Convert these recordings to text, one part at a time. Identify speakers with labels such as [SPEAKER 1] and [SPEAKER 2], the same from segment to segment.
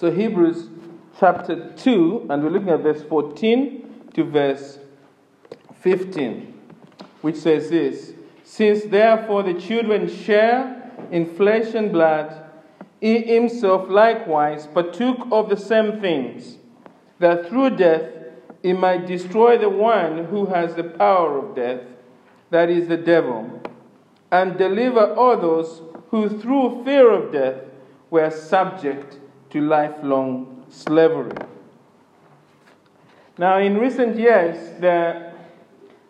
[SPEAKER 1] So, Hebrews chapter 2, and we're looking at verse 14 to verse 15, which says this Since therefore the children share in flesh and blood, he himself likewise partook of the same things, that through death he might destroy the one who has the power of death, that is the devil, and deliver others who through fear of death were subject to lifelong slavery. Now, in recent years, there,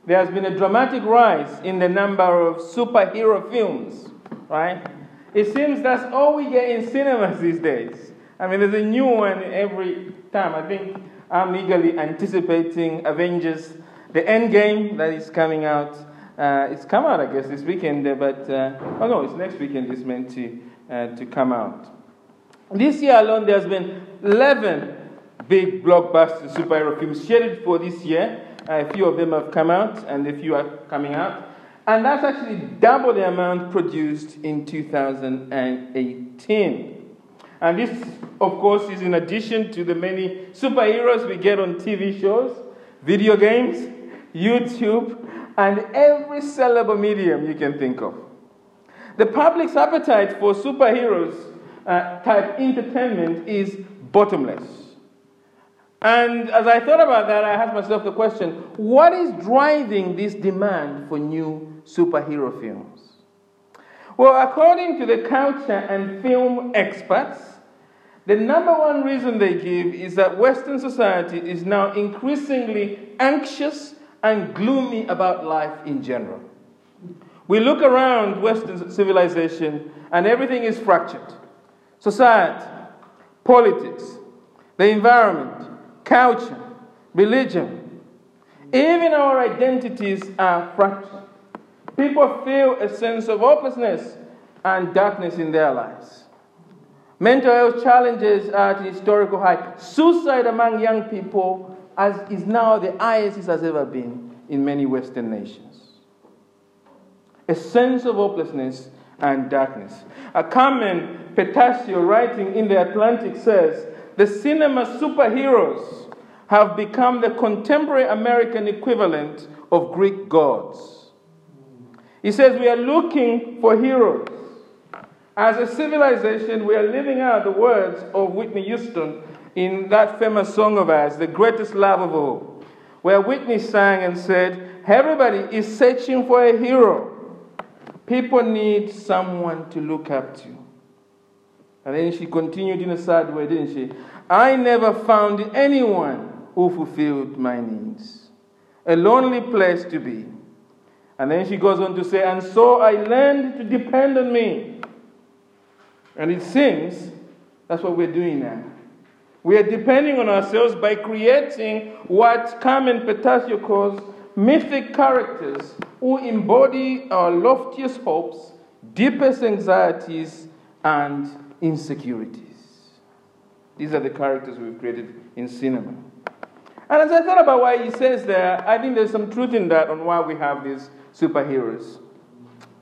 [SPEAKER 1] there has been a dramatic rise in the number of superhero films, right? It seems that's all we get in cinemas these days. I mean, there's a new one every time. I think I'm eagerly anticipating Avengers, the Endgame that is coming out. Uh, it's come out, I guess, this weekend, but uh, oh no, it's next weekend. It's meant to uh, to come out. This year alone, there's been 11 big blockbuster superhero films scheduled for this year. Uh, a few of them have come out, and a few are coming out. And that's actually double the amount produced in 2018. And this, of course, is in addition to the many superheroes we get on TV shows, video games, YouTube, and every sellable medium you can think of. The public's appetite for superheroes uh, type entertainment is bottomless. And as I thought about that, I asked myself the question what is driving this demand for new superhero films? Well, according to the culture and film experts, the number one reason they give is that Western society is now increasingly anxious and gloomy about life in general. We look around Western civilization and everything is fractured society, politics, the environment, culture, religion, even our identities are fractured. People feel a sense of hopelessness and darkness in their lives. Mental health challenges are at historical high. Suicide among young people as is now the highest it has ever been in many Western nations. A sense of hopelessness and darkness. A Carmen Petasio, writing in the Atlantic, says the cinema superheroes have become the contemporary American equivalent of Greek gods. He says we are looking for heroes. As a civilization, we are living out the words of Whitney Houston in that famous song of ours, The Greatest Love of All, where Whitney sang and said, Everybody is searching for a hero. People need someone to look up to. And then she continued in a sad way, didn't she? I never found anyone who fulfilled my needs. A lonely place to be. And then she goes on to say, And so I learned to depend on me. And it seems that's what we're doing now. We are depending on ourselves by creating what Carmen Petasio calls mythic characters who embody our loftiest hopes, deepest anxieties, and insecurities. These are the characters we've created in cinema. And as I thought about why he says there, I think there's some truth in that on why we have these superheroes,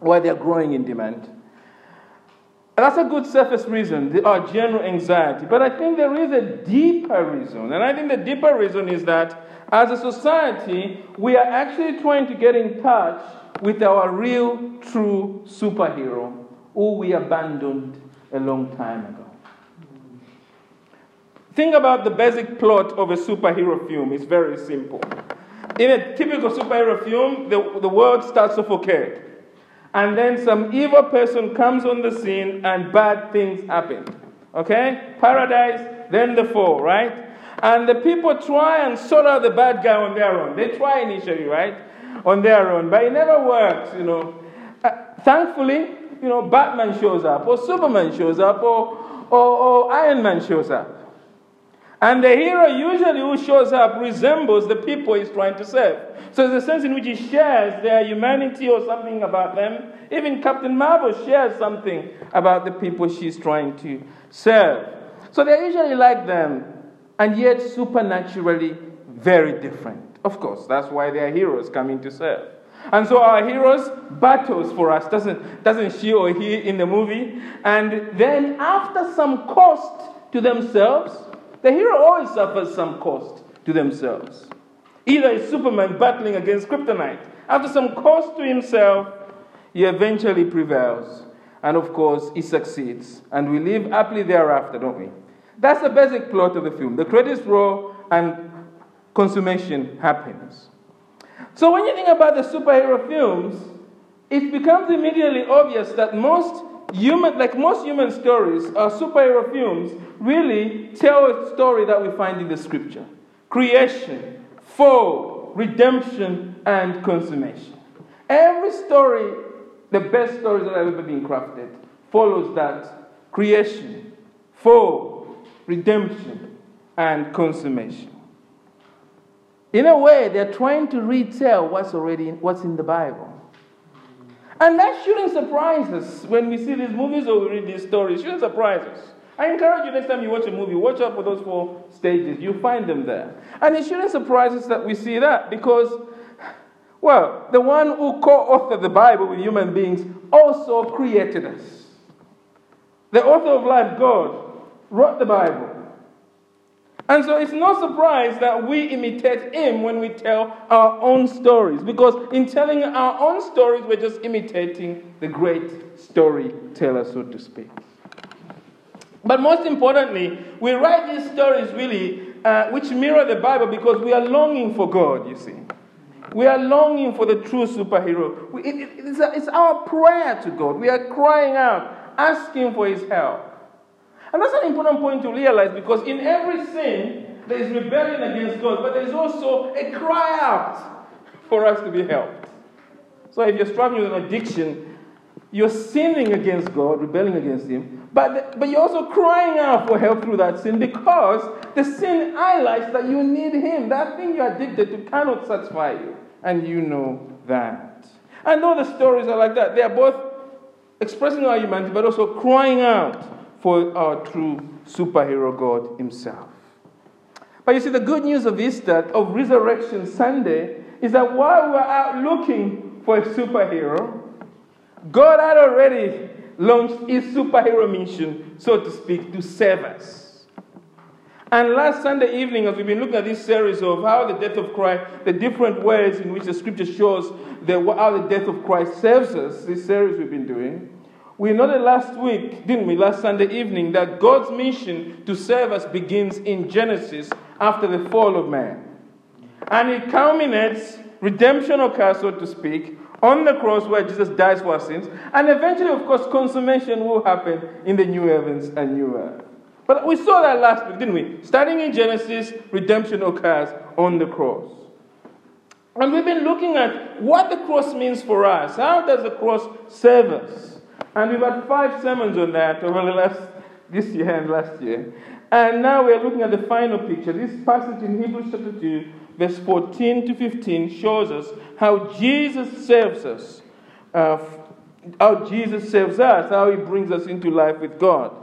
[SPEAKER 1] why they're growing in demand. And that's a good surface reason, our general anxiety. But I think there is a deeper reason. And I think the deeper reason is that as a society, we are actually trying to get in touch with our real, true superhero who we abandoned a long time ago. Think about the basic plot of a superhero film. It's very simple. In a typical superhero film, the, the world starts off okay. And then some evil person comes on the scene and bad things happen. Okay? Paradise, then the fall, right? And the people try and sort out the bad guy on their own. They try initially, right? On their own, but it never works, you know. Uh, thankfully, you know, Batman shows up, or Superman shows up, or, or, or Iron Man shows up. And the hero usually who shows up resembles the people he's trying to serve. So there's a sense in which he shares their humanity or something about them. Even Captain Marvel shares something about the people she's trying to serve. So they're usually like them and yet supernaturally very different. Of course, that's why they are heroes coming to serve. And so our heroes battles for us, doesn't, doesn't she or he in the movie? And then after some cost to themselves. The hero always suffers some cost to themselves. Either it's Superman battling against kryptonite. After some cost to himself, he eventually prevails. And of course, he succeeds. And we live happily thereafter, don't we? That's the basic plot of the film. The credits roll and consummation happens. So when you think about the superhero films, it becomes immediately obvious that most human, like most human stories, our superhero films really tell a story that we find in the scripture creation, fall, redemption, and consummation. Every story, the best stories that have ever been crafted, follows that creation, fall, redemption, and consummation. In a way, they're trying to retell what's already in, what's in the Bible. And that shouldn't surprise us when we see these movies or we read these stories. It shouldn't surprise us. I encourage you next time you watch a movie, watch out for those four stages. You'll find them there. And it shouldn't surprise us that we see that because, well, the one who co authored the Bible with human beings also created us. The author of life, God, wrote the Bible. And so it's no surprise that we imitate him when we tell our own stories, because in telling our own stories, we're just imitating the great storyteller, so to speak. But most importantly, we write these stories really uh, which mirror the Bible because we are longing for God, you see. We are longing for the true superhero. We, it, it's, a, it's our prayer to God. We are crying out, asking for his help. And that's an important point to realize because in every sin, there is rebellion against God, but there is also a cry out for us to be helped. So if you're struggling with an addiction, you're sinning against God, rebelling against Him, but, but you're also crying out for help through that sin because the sin highlights that you need Him. That thing you're addicted to cannot satisfy you, and you know that. And all the stories are like that. They are both expressing our humanity, but also crying out for our true superhero God Himself. But you see, the good news of Easter, of Resurrection Sunday, is that while we're out looking for a superhero, God had already launched His superhero mission, so to speak, to save us. And last Sunday evening, as we've been looking at this series of how the death of Christ, the different ways in which the scripture shows the, how the death of Christ saves us, this series we've been doing, we noted last week, didn't we, last Sunday evening, that God's mission to save us begins in Genesis after the fall of man. And it culminates, redemption occurs, so to speak, on the cross where Jesus dies for our sins. And eventually, of course, consummation will happen in the new heavens and new earth. But we saw that last week, didn't we? Starting in Genesis, redemption occurs on the cross. And we've been looking at what the cross means for us. How does the cross save us? And we've had five sermons on that over the last this year and last year. And now we're looking at the final picture. This passage in Hebrews chapter 2, verse 14 to 15, shows us how Jesus saves us. Uh, how Jesus saves us, how he brings us into life with God.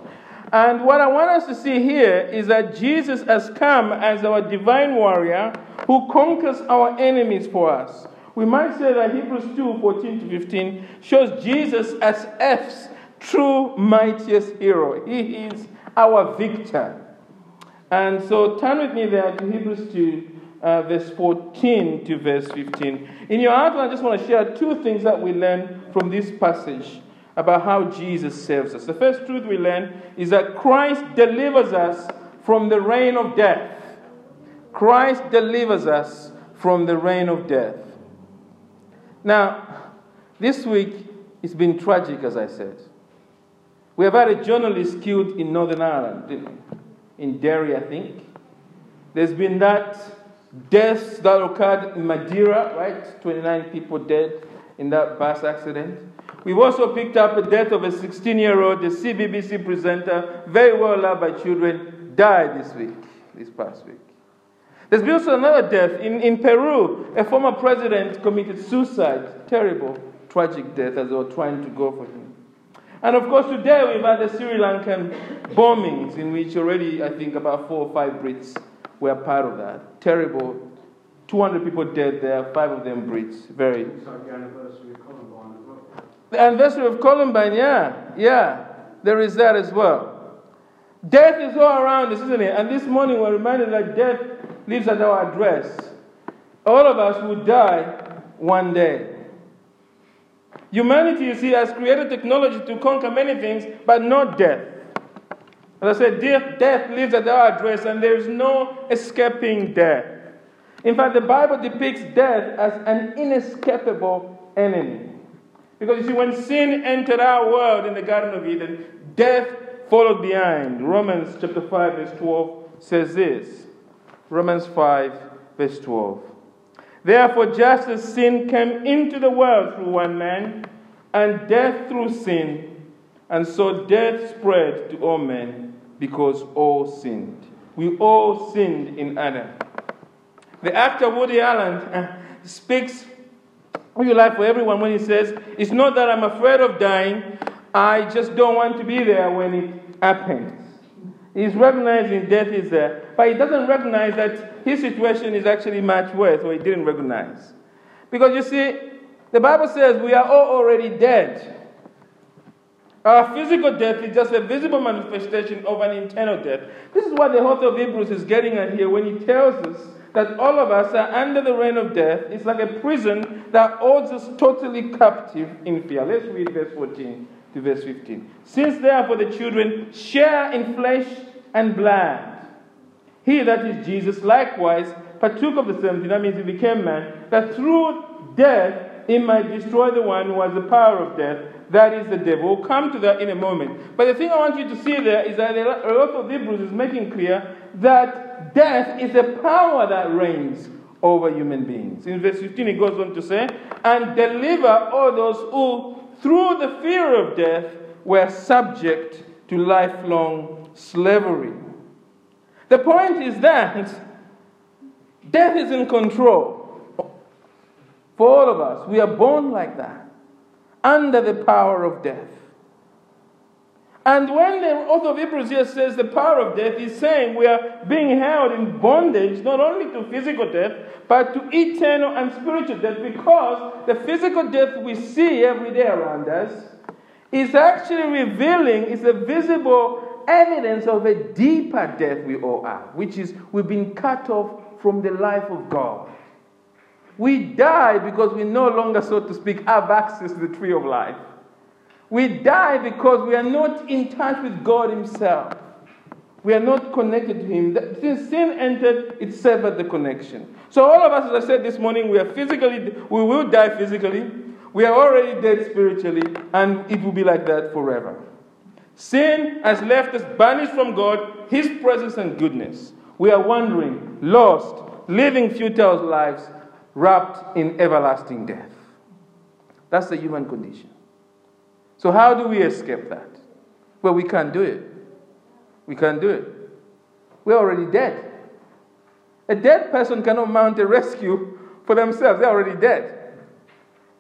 [SPEAKER 1] And what I want us to see here is that Jesus has come as our divine warrior who conquers our enemies for us we might say that Hebrews 2 14 to 15 shows Jesus as F's true mightiest hero. He is our victor. And so turn with me there to Hebrews 2, uh, verse 14 to verse 15. In your outline, I just want to share two things that we learn from this passage about how Jesus saves us. The first truth we learn is that Christ delivers us from the reign of death. Christ delivers us from the reign of death. Now, this week it's been tragic, as I said. We have had a journalist killed in Northern Ireland. In Derry, I think. There's been that death that occurred in Madeira, right? 29 people dead in that bus accident. We've also picked up the death of a 16 year old, the CBBC presenter, very well loved by children, died this week, this past week. There's been also another death in, in Peru. A former president committed suicide. Terrible, tragic death as they were trying to go for him. And of course, today we've had the Sri Lankan bombings, in which already, I think, about four or five Brits were part of that. Terrible. 200 people dead there, five of them Brits. Very.
[SPEAKER 2] It's like the anniversary of Columbine as well.
[SPEAKER 1] The anniversary of Columbine, yeah, yeah. There is that as well. Death is all around us, isn't it? And this morning we're reminded that death lives at our address. All of us will die one day. Humanity, you see, has created technology to conquer many things, but not death. As I said, death, death lives at our address, and there is no escaping death. In fact, the Bible depicts death as an inescapable enemy. Because you see, when sin entered our world in the Garden of Eden, death followed behind. Romans chapter 5, verse 12 says this Romans 5, verse 12. Therefore, just as sin came into the world through one man, and death through sin, and so death spread to all men because all sinned. We all sinned in Adam. The actor Woody Allen uh, speaks real life for everyone when he says, It's not that I'm afraid of dying, I just don't want to be there when it happens. He's recognizing death is there, but he doesn't recognize that his situation is actually much worse, or he didn't recognize. Because you see, the Bible says we are all already dead. Our physical death is just a visible manifestation of an internal death. This is what the author of Hebrews is getting at here when he tells us that all of us are under the reign of death. It's like a prison that holds us totally captive in fear. Let's read verse 14 to verse 15. Since therefore the children share in flesh and blood, he, that is Jesus, likewise partook of the same thing. That means he became man, that through death he might destroy the one who has the power of death, that is the devil. We'll come to that in a moment. But the thing I want you to see there is that the author of Hebrews is making clear that death is a power that reigns over human beings. In verse 15, he goes on to say, and deliver all those who, through the fear of death, were subject to lifelong slavery. The point is that death is in control. For all of us, we are born like that, under the power of death. And when the author of Hebrews here says the power of death, he's saying we are being held in bondage not only to physical death, but to eternal and spiritual death, because the physical death we see every day around us is actually revealing, is a visible evidence of a deeper death we all are, which is we've been cut off from the life of God. We die because we no longer, so to speak, have access to the tree of life. We die because we are not in touch with God Himself. We are not connected to Him. Since sin entered, it severed the connection. So, all of us, as I said this morning, we are physically, we will die physically. We are already dead spiritually, and it will be like that forever. Sin has left us banished from God, His presence and goodness. We are wandering, lost, living futile lives, wrapped in everlasting death. That's the human condition. So, how do we escape that? Well, we can't do it. We can't do it. We're already dead. A dead person cannot mount a rescue for themselves, they're already dead.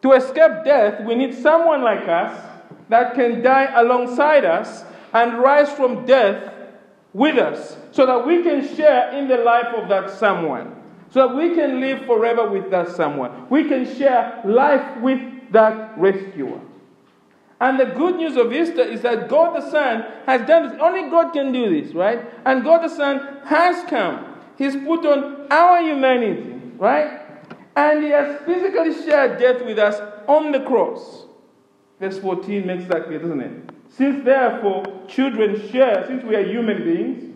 [SPEAKER 1] To escape death, we need someone like us that can die alongside us and rise from death with us so that we can share in the life of that someone. So that we can live forever with that someone. We can share life with that rescuer. And the good news of Easter is that God the Son has done this. Only God can do this, right? And God the Son has come. He's put on our humanity, right? And He has physically shared death with us on the cross. Verse 14 makes that clear, doesn't it? Since therefore children share, since we are human beings,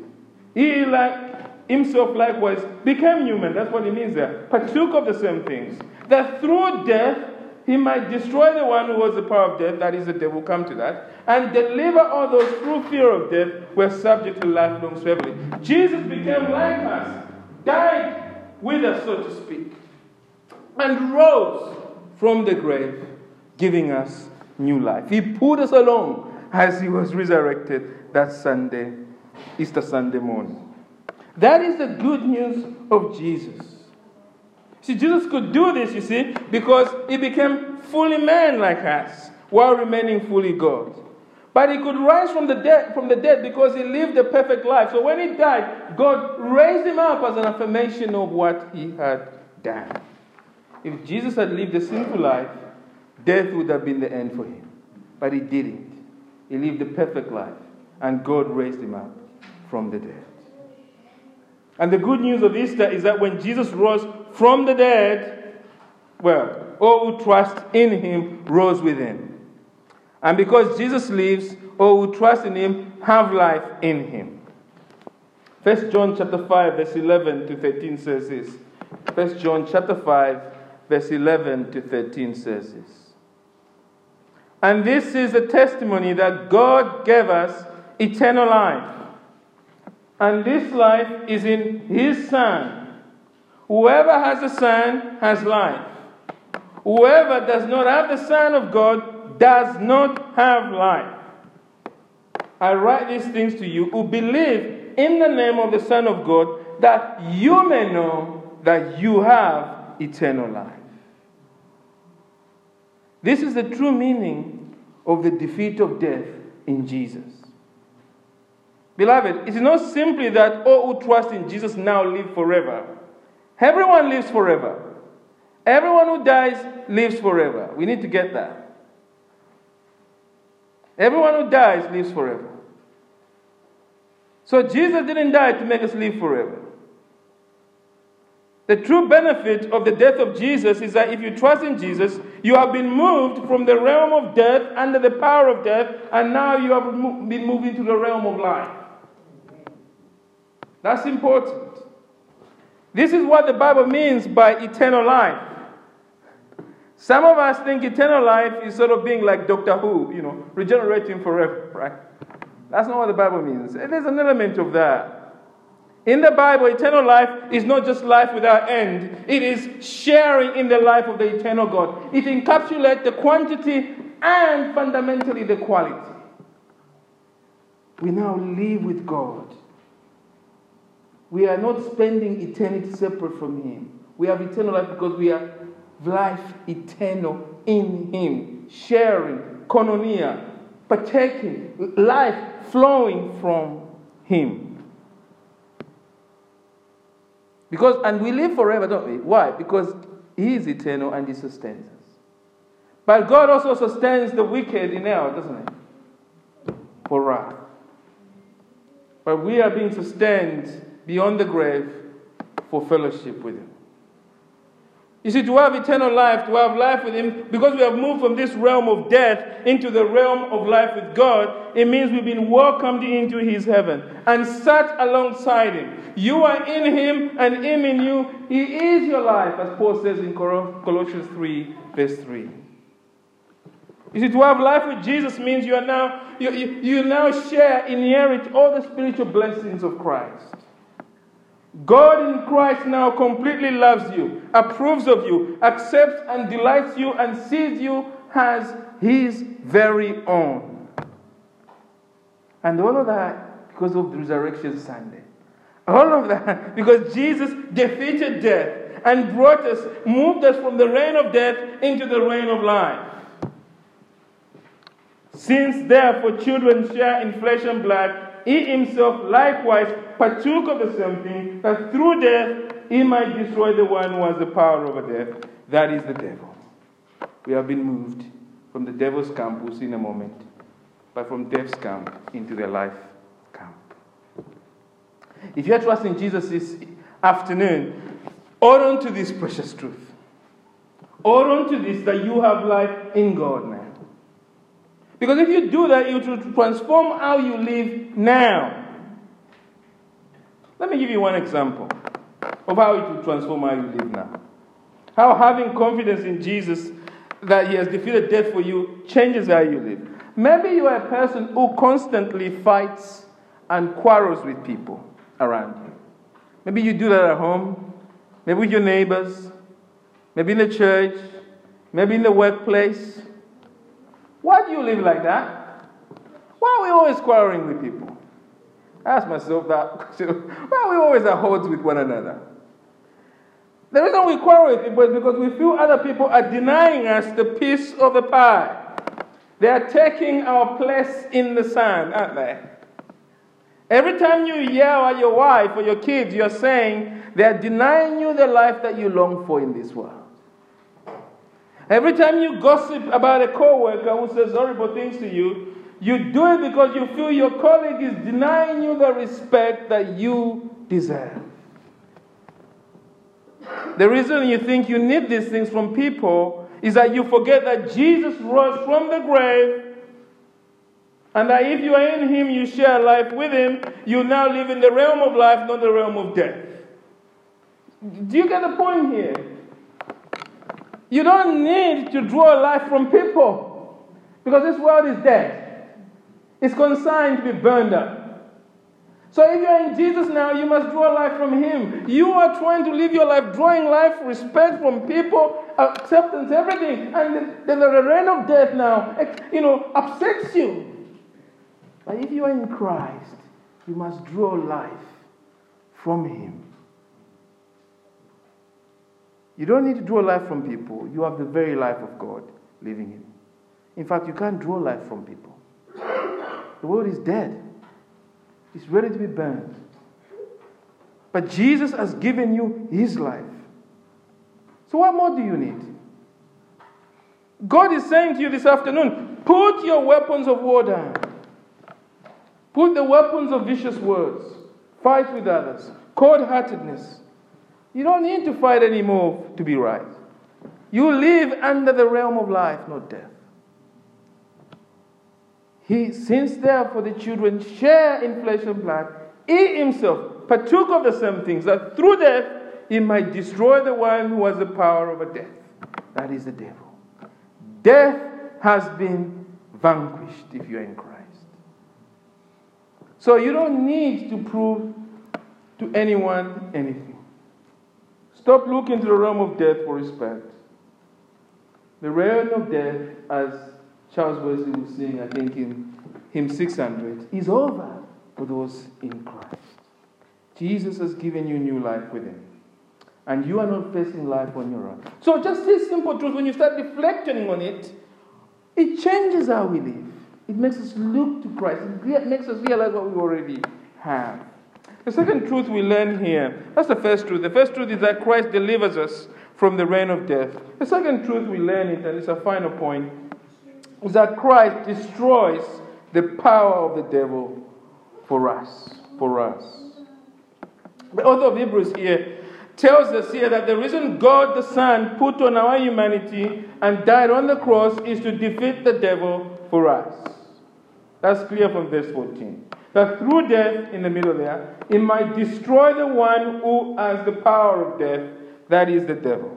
[SPEAKER 1] He like Himself likewise became human. That's what He means there. Partook of the same things. That through death, he might destroy the one who has the power of death, that is the devil, come to that, and deliver all those through fear of death were subject to lifelong slavery. Jesus became like us, died with us, so to speak, and rose from the grave, giving us new life. He pulled us along as he was resurrected that Sunday, Easter Sunday morning. That is the good news of Jesus. See, Jesus could do this, you see, because he became fully man like us while remaining fully God. But he could rise from the dead from the dead because he lived a perfect life. So when he died, God raised him up as an affirmation of what he had done. If Jesus had lived a sinful life, death would have been the end for him. But he didn't. He lived a perfect life, and God raised him up. from the dead. And the good news of Easter is that when Jesus rose from the dead, well, all who trust in him rose with him. And because Jesus lives, all who trust in him have life in him. First John chapter 5, verse 11 to 13 says this. First John chapter 5, verse 11 to 13 says this. And this is the testimony that God gave us eternal life. And this life is in His Son. Whoever has the Son has life. Whoever does not have the Son of God does not have life. I write these things to you who believe in the name of the Son of God, that you may know that you have eternal life. This is the true meaning of the defeat of death in Jesus. Beloved, it is not simply that all who trust in Jesus now live forever. Everyone lives forever. Everyone who dies lives forever. We need to get that. Everyone who dies lives forever. So Jesus didn't die to make us live forever. The true benefit of the death of Jesus is that if you trust in Jesus, you have been moved from the realm of death under the power of death, and now you have been moved into the realm of life. That's important. This is what the Bible means by eternal life. Some of us think eternal life is sort of being like Doctor Who, you know, regenerating forever, right? That's not what the Bible means. There's an element of that. In the Bible, eternal life is not just life without end, it is sharing in the life of the eternal God. It encapsulates the quantity and fundamentally the quality. We now live with God. We are not spending eternity separate from Him. We have eternal life because we have life eternal in Him, sharing, koinonia, partaking, life flowing from Him. Because, and we live forever, don't we? Why? Because He is eternal and He sustains us. But God also sustains the wicked in hell, doesn't He? For wrath. But we are being sustained beyond the grave for fellowship with Him. You see, to have eternal life, to have life with Him, because we have moved from this realm of death into the realm of life with God, it means we've been welcomed into His heaven and sat alongside Him. You are in Him and Him in you. He is your life, as Paul says in Colossians 3, verse 3. You see, to have life with Jesus means you are now you, you, you now share, inherit all the spiritual blessings of Christ. God in Christ now completely loves you, approves of you, accepts and delights you, and sees you as His very own. And all of that because of the Resurrection Sunday. All of that because Jesus defeated death and brought us, moved us from the reign of death into the reign of life. Since therefore children share in flesh and blood, he himself likewise partook of the same thing, that through death he might destroy the one who has the power over death, that is the devil. We have been moved from the devil's camp, we'll see in a moment, but from death's camp into the life camp. If you are trusting Jesus this afternoon, hold on to this precious truth. Hold on to this that you have life in God now. Because if you do that, it will transform how you live now. Let me give you one example of how it will transform how you live now. How having confidence in Jesus that He has defeated death for you changes how you live. Maybe you are a person who constantly fights and quarrels with people around you. Maybe you do that at home, maybe with your neighbors, maybe in the church, maybe in the workplace. Why do you live like that? Why are we always quarreling with people? I ask myself that question. Why are we always at odds with one another? The reason we quarrel with people is because we feel other people are denying us the piece of the pie. They are taking our place in the sun, aren't they? Every time you yell at your wife or your kids, you're saying they are denying you the life that you long for in this world. Every time you gossip about a coworker who says horrible things to you, You do it because you feel your colleague is denying you the respect that you deserve. The reason you think you need these things from people is that you forget that Jesus rose from the grave and that if you are in Him, you share life with Him. You now live in the realm of life, not the realm of death. Do you get the point here? You don't need to draw life from people because this world is dead. It's consigned to be burned up. So if you're in Jesus now, you must draw life from Him. You are trying to live your life drawing life, respect from people, acceptance, everything. And the, the, the reign of death now, you know, upsets you. But if you are in Christ, you must draw life from Him. You don't need to draw life from people. You have the very life of God living in you. In fact, you can't draw life from people. The world is dead, it's ready to be burned. But Jesus has given you His life. So, what more do you need? God is saying to you this afternoon put your weapons of war down. Put the weapons of vicious words. Fight with others. Cold heartedness. You don't need to fight anymore to be right. You live under the realm of life, not death. He, since therefore the children share in flesh and blood, he himself partook of the same things, that through death he might destroy the one who has the power over death. That is the devil. Death has been vanquished if you are in Christ. So you don't need to prove to anyone anything. Stop looking to the realm of death for respect. The realm of death, as Charles Wesley was saying, I think in hymn 600, is over for those in Christ. Jesus has given you new life within. And you are not facing life on your own. So, just this simple truth, when you start reflecting on it, it changes how we live. It makes us look to Christ. It makes us realize what we already have. The second truth we learn here that's the first truth. The first truth is that Christ delivers us from the reign of death. The second truth we learn it, and it's a final point, is that Christ destroys the power of the devil for us. For us. The author of Hebrews here tells us here that the reason God the Son put on our humanity and died on the cross is to defeat the devil for us. That's clear from verse 14. That through death, in the middle there, it might destroy the one who has the power of death, that is the devil.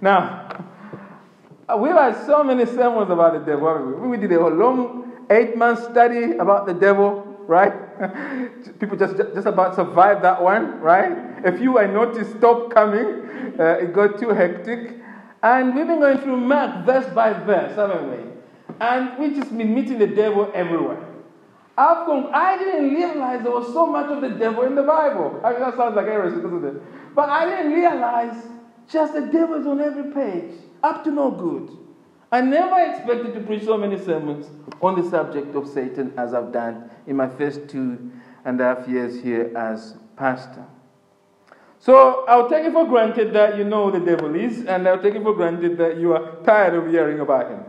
[SPEAKER 1] Now, we've had so many sermons about the devil. We did a long eight month study about the devil, right? People just, just about survived that one, right? A few I noticed stopped coming, uh, it got too hectic. And we've been going through Mark verse by verse, haven't we? And we just been meeting the devil everywhere. I've I didn't realize there was so much of the devil in the Bible. I mean, that sounds like heresy, doesn't it? But I didn't realize just the devil is on every page, up to no good. I never expected to preach so many sermons on the subject of Satan as I've done in my first two and a half years here as pastor. So I'll take it for granted that you know the devil is, and I'll take it for granted that you are tired of hearing about him.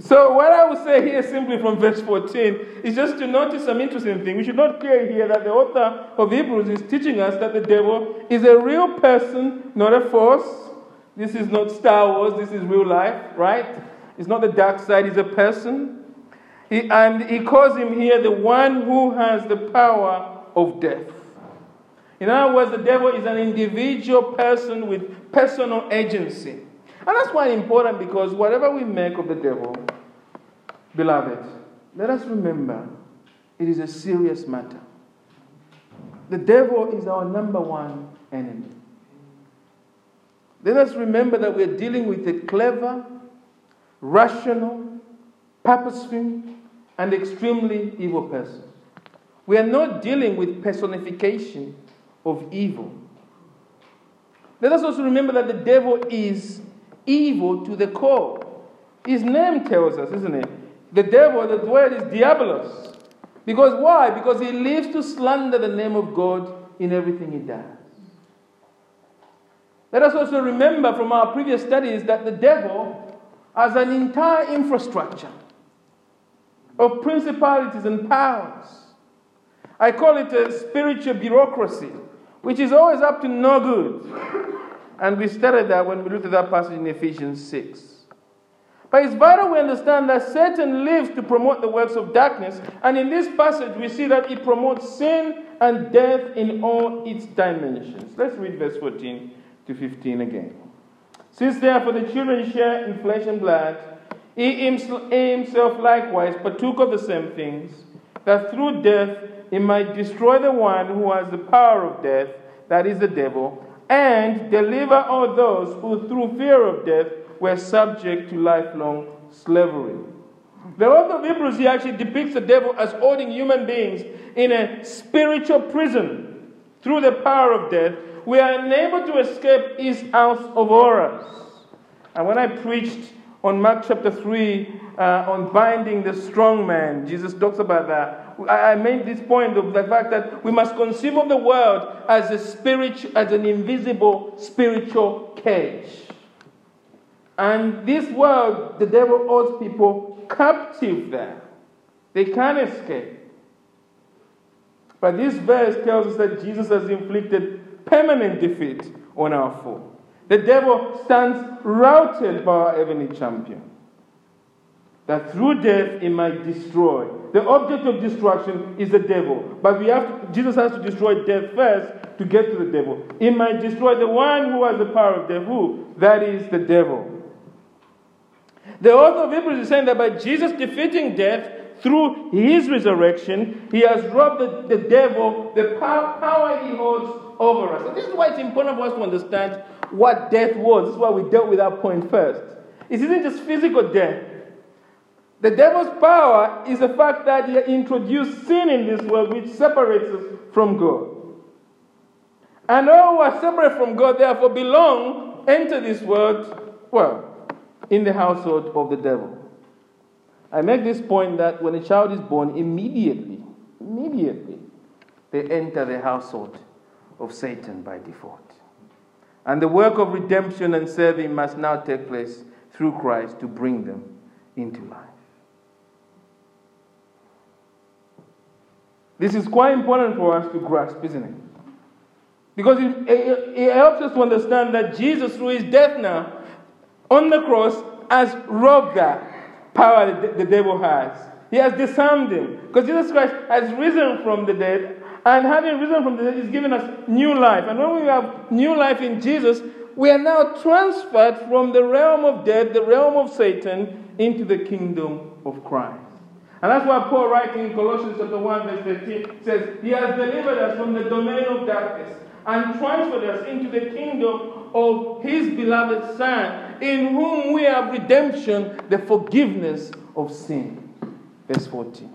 [SPEAKER 1] So, what I would say here simply from verse 14 is just to notice some interesting thing. We should not fear here that the author of Hebrews is teaching us that the devil is a real person, not a force. This is not Star Wars, this is real life, right? It's not the dark side, he's a person. He, and he calls him here the one who has the power of death. In other words, the devil is an individual person with personal agency. And that's why important because whatever we make of the devil, beloved, let us remember it is a serious matter. The devil is our number one enemy. Let us remember that we're dealing with a clever, rational, purposeful, and extremely evil person. We are not dealing with personification of evil. Let us also remember that the devil is evil to the core. His name tells us, isn't it? The devil, the word is diabolos. Because why? Because he lives to slander the name of God in everything he does. Let us also remember from our previous studies that the devil has an entire infrastructure. of principalities and powers. I call it a spiritual bureaucracy, which is always up to no good. And we studied that when we looked at that passage in Ephesians 6. But it's vital we understand that Satan lives to promote the works of darkness. And in this passage, we see that he promotes sin and death in all its dimensions. Let's read verse 14 to 15 again. Since therefore the children share in flesh and blood, he himself likewise partook of the same things, that through death he might destroy the one who has the power of death, that is the devil, and deliver all those who through fear of death were subject to lifelong slavery. The author of Hebrews actually depicts the devil as holding human beings in a spiritual prison through the power of death. We are unable to escape his house of horrors. And when I preached on Mark chapter 3 uh, on binding the strong man, Jesus talks about that. I made this point of the fact that we must conceive of the world as a spirit, as an invisible spiritual cage. And this world, the devil holds people captive there. They can't escape. But this verse tells us that Jesus has inflicted permanent defeat on our foe. The devil stands routed by our heavenly champion. That through death he might destroy. The object of destruction is the devil. But we have to, Jesus has to destroy death first to get to the devil. He might destroy the one who has the power of death. Who? That is the devil. The author of Hebrews is saying that by Jesus defeating death through his resurrection, he has robbed the, the devil the power, power he holds over us. And this is why it's important for us to understand what death was. This is why we dealt with that point first. It isn't just physical death. The devil's power is the fact that he introduced sin in this world which separates us from God. And all who are separate from God, therefore, belong, enter this world, well, in the household of the devil. I make this point that when a child is born, immediately, immediately, they enter the household of Satan by default. And the work of redemption and saving must now take place through Christ to bring them into life. This is quite important for us to grasp, isn't it? Because it, it, it helps us to understand that Jesus, through his death now, on the cross has robbed that power that the devil has. He has disarmed him. Because Jesus Christ has risen from the dead, and having risen from the dead, He's given us new life. And when we have new life in Jesus, we are now transferred from the realm of death, the realm of Satan, into the kingdom of Christ. And that's why Paul, writing in Colossians chapter 1, verse 13, says, He has delivered us from the domain of darkness and transferred us into the kingdom of His beloved Son, in whom we have redemption, the forgiveness of sin. Verse 14.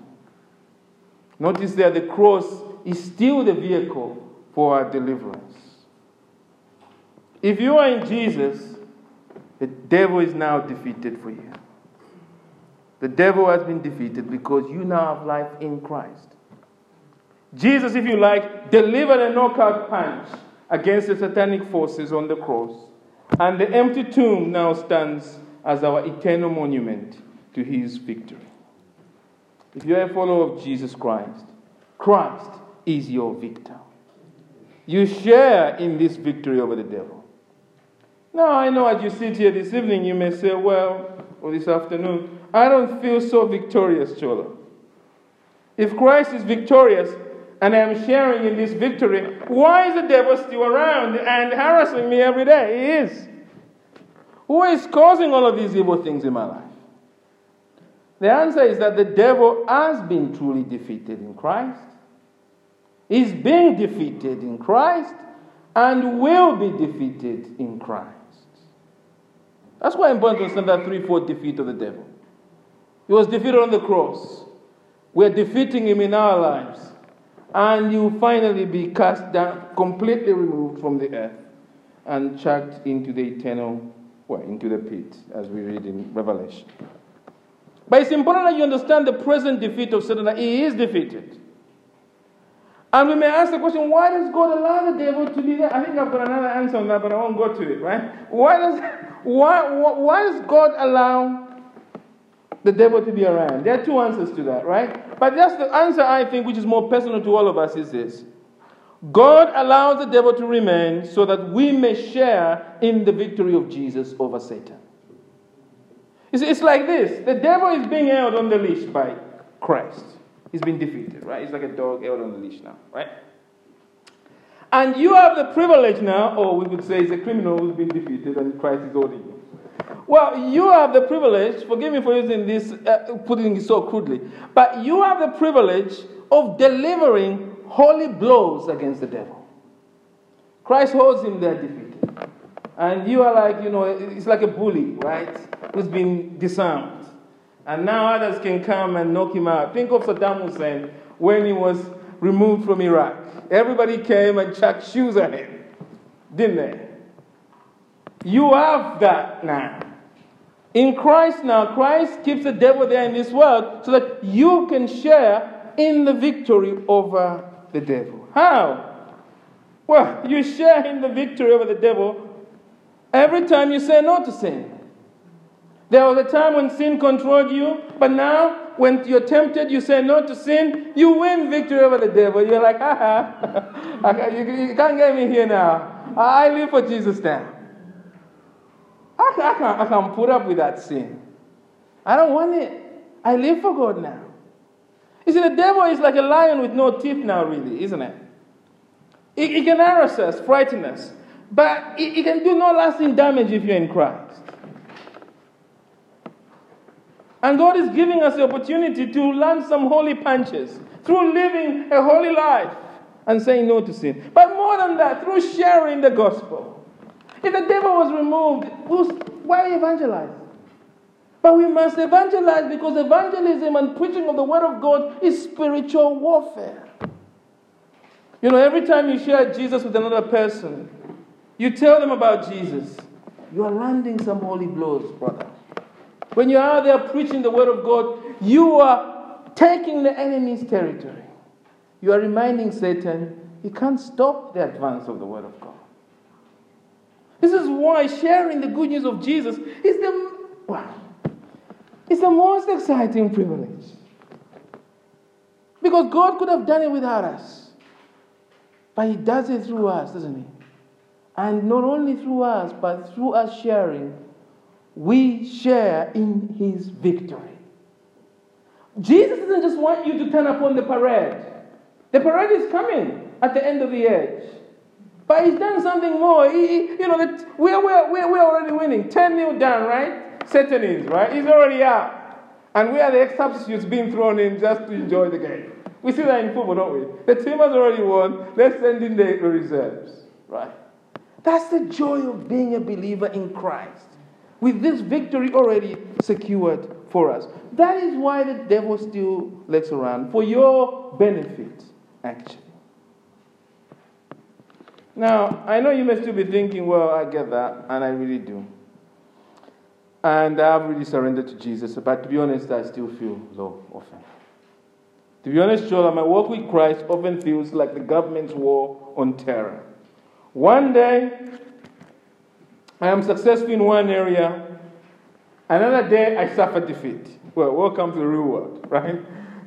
[SPEAKER 1] Notice there the cross is still the vehicle for our deliverance. If you are in Jesus, the devil is now defeated for you. The devil has been defeated because you now have life in Christ. Jesus, if you like, delivered a knockout punch against the satanic forces on the cross. And the empty tomb now stands as our eternal monument to his victory. If you're a follower of Jesus Christ, Christ is your victor. You share in this victory over the devil. Now, I know as you sit here this evening, you may say, well, or this afternoon, I don't feel so victorious, Chola. If Christ is victorious, and I'm sharing in this victory, why is the devil still around and harassing me every day? He is. Who is causing all of these evil things in my life? The answer is that the devil has been truly defeated in Christ. He's being defeated in Christ and will be defeated in Christ. That's why I'm going to understand that threefold defeat of the devil. He was defeated on the cross. We're defeating him in our lives and you finally be cast down, completely removed from the earth, and chucked into the eternal, well, into the pit, as we read in Revelation. But it's important that you understand the present defeat of Satan, that he is defeated. And we may ask the question, why does God allow the devil to be there? I think I've got another answer on that, but I won't go to it, right? Why does, why, why, why does God allow the devil to be around? There are two answers to that, right? But just the answer I think, which is more personal to all of us, is this God allows the devil to remain so that we may share in the victory of Jesus over Satan. It's, it's like this the devil is being held on the leash by Christ. He's been defeated, right? He's like a dog held on the leash now, right? And you have the privilege now, or we would say it's a criminal who's been defeated and Christ is holding you. Well, you have the privilege, forgive me for using this, uh, putting it so crudely, but you have the privilege of delivering holy blows against the devil. Christ holds him there defeated. And you are like, you know, it's like a bully, right? Who's been disarmed. And now others can come and knock him out. Think of Saddam Hussein when he was removed from Iraq. Everybody came and chucked shoes at him, didn't they? You have that now. In Christ now, Christ keeps the devil there in this world so that you can share in the victory over the devil. How? Well, you share in the victory over the devil every time you say no to sin. There was a time when sin controlled you, but now when you're tempted, you say no to sin, you win victory over the devil. You're like, ah, you, you can't get me here now. I live for Jesus now. I, I, can, I can put up with that sin. I don't want it. I live for God now. You see, the devil is like a lion with no teeth now, really, isn't it? He, he can harass us, frighten us, but he can do no lasting damage if you're in Christ. And God is giving us the opportunity to learn some holy punches through living a holy life and saying no to sin. But more than that, through sharing the gospel. If the devil was removed, why evangelize? But we must evangelize because evangelism and preaching of the Word of God is spiritual warfare. You know, every time you share Jesus with another person, you tell them about Jesus, you are landing some holy blows, brother. When you're out there preaching the Word of God, you are taking the enemy's territory. You are reminding Satan he can't stop the advance of the Word of God. This is why sharing the good news of Jesus is the well, it's the most exciting privilege. Because God could have done it without us. But He does it through us, doesn't He? And not only through us, but through us sharing, we share in His victory. Jesus doesn't just want you to turn up on the parade. The parade is coming at the end of the age. But he's done something more. He, you know, that we're, we're, we're, already winning. 10 0 down, right? Satan is, right? He's already out. And we are the substitutes being thrown in just to enjoy the game. We see that in football, don't we? The team has already won. Let's send in the reserves, right? That's the joy of being a believer in Christ. With this victory already secured for us. That is why the devil still lurks around, for your benefit, actually. Now, I know you may still be thinking, well, I get that, and I really do. And I've really surrendered to Jesus, but to be honest, I still feel low often. To be honest, Joel, my walk with Christ often feels like the government's war on terror. One day, I am successful in one area, another day, I suffer defeat. Well, welcome to the real world, right?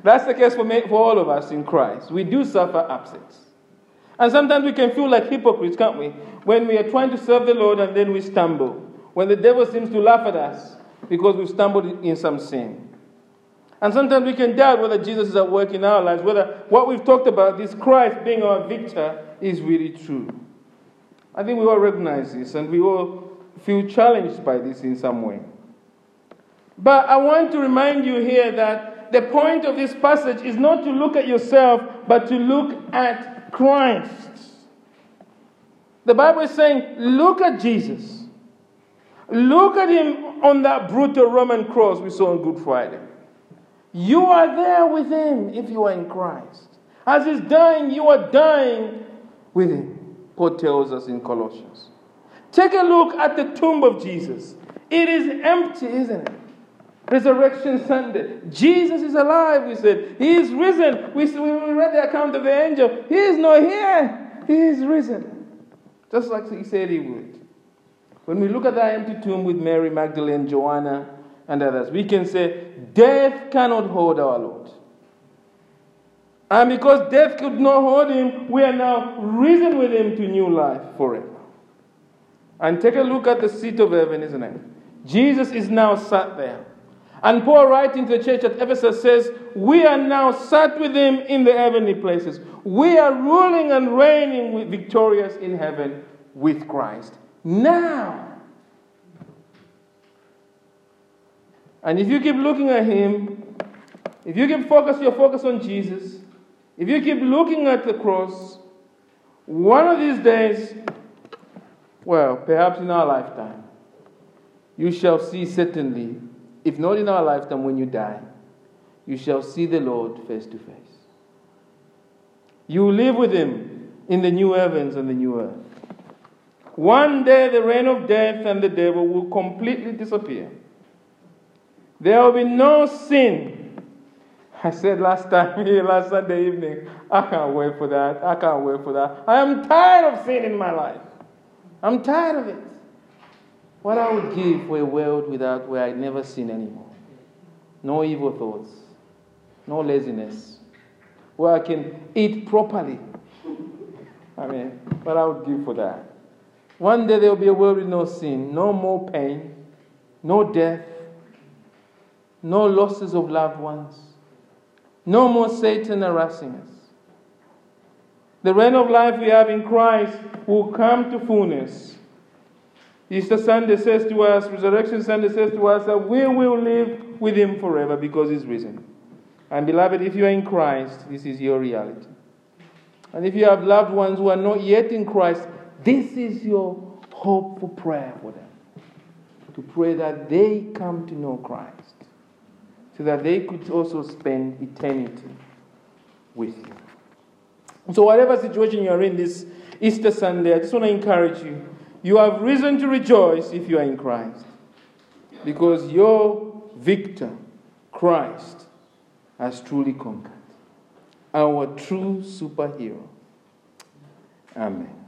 [SPEAKER 1] That's the case for, me, for all of us in Christ. We do suffer upsets. And sometimes we can feel like hypocrites, can't we? When we are trying to serve the Lord and then we stumble. When the devil seems to laugh at us because we've stumbled in some sin. And sometimes we can doubt whether Jesus is at work in our lives, whether what we've talked about, this Christ being our victor, is really true. I think we all recognize this and we all feel challenged by this in some way. But I want to remind you here that the point of this passage is not to look at yourself, but to look at Christ. The Bible is saying, look at Jesus. Look at him on that brutal Roman cross we saw on Good Friday. You are there with him if you are in Christ. As he's dying, you are dying with him, Paul tells us in Colossians. Take a look at the tomb of Jesus. It is empty, isn't it? Resurrection Sunday. Jesus is alive, we said. He is risen. We, we read the account of the angel. He is not here. He is risen. Just like he said he would. When we look at that empty tomb with Mary Magdalene, Joanna, and others, we can say, Death cannot hold our Lord. And because death could not hold him, we are now risen with him to new life forever. And take a look at the seat of heaven, isn't it? Jesus is now sat there. And Paul, writing to the church at Ephesus, says, We are now sat with him in the heavenly places. We are ruling and reigning victorious in heaven with Christ. Now. And if you keep looking at him, if you keep focus your focus on Jesus, if you keep looking at the cross, one of these days, well, perhaps in our lifetime, you shall see certainly, if not in our lifetime when you die, you shall see the Lord face to face. You will live with Him in the new heavens and the new earth. One day the reign of death and the devil will completely disappear. There will be no sin I said last time here, last Sunday evening, I can't wait for that. I can't wait for that. I am tired of sin in my life. I'm tired of it. What I would give for a world without where I never sin anymore. No evil thoughts, no laziness, where I can eat properly. I mean, what I would give for that. One day there will be a world with no sin, no more pain, no death, no losses of loved ones no more Satan harassing us. The reign of life we have in Christ will come to fullness. Easter Sunday says to us, Resurrection Sunday says to us that we will live with Him forever because He's risen. And beloved, if you are in Christ, this is your reality. And if you have loved ones who are not yet in Christ, this is your hope for prayer for them. To pray that they come to know Christ so that they could also spend eternity with you. So, whatever situation you're in this Easter Sunday, I just want to encourage you. You have reason to rejoice if you are in Christ. Because your victor, Christ, has truly conquered. Our true superhero. Amen.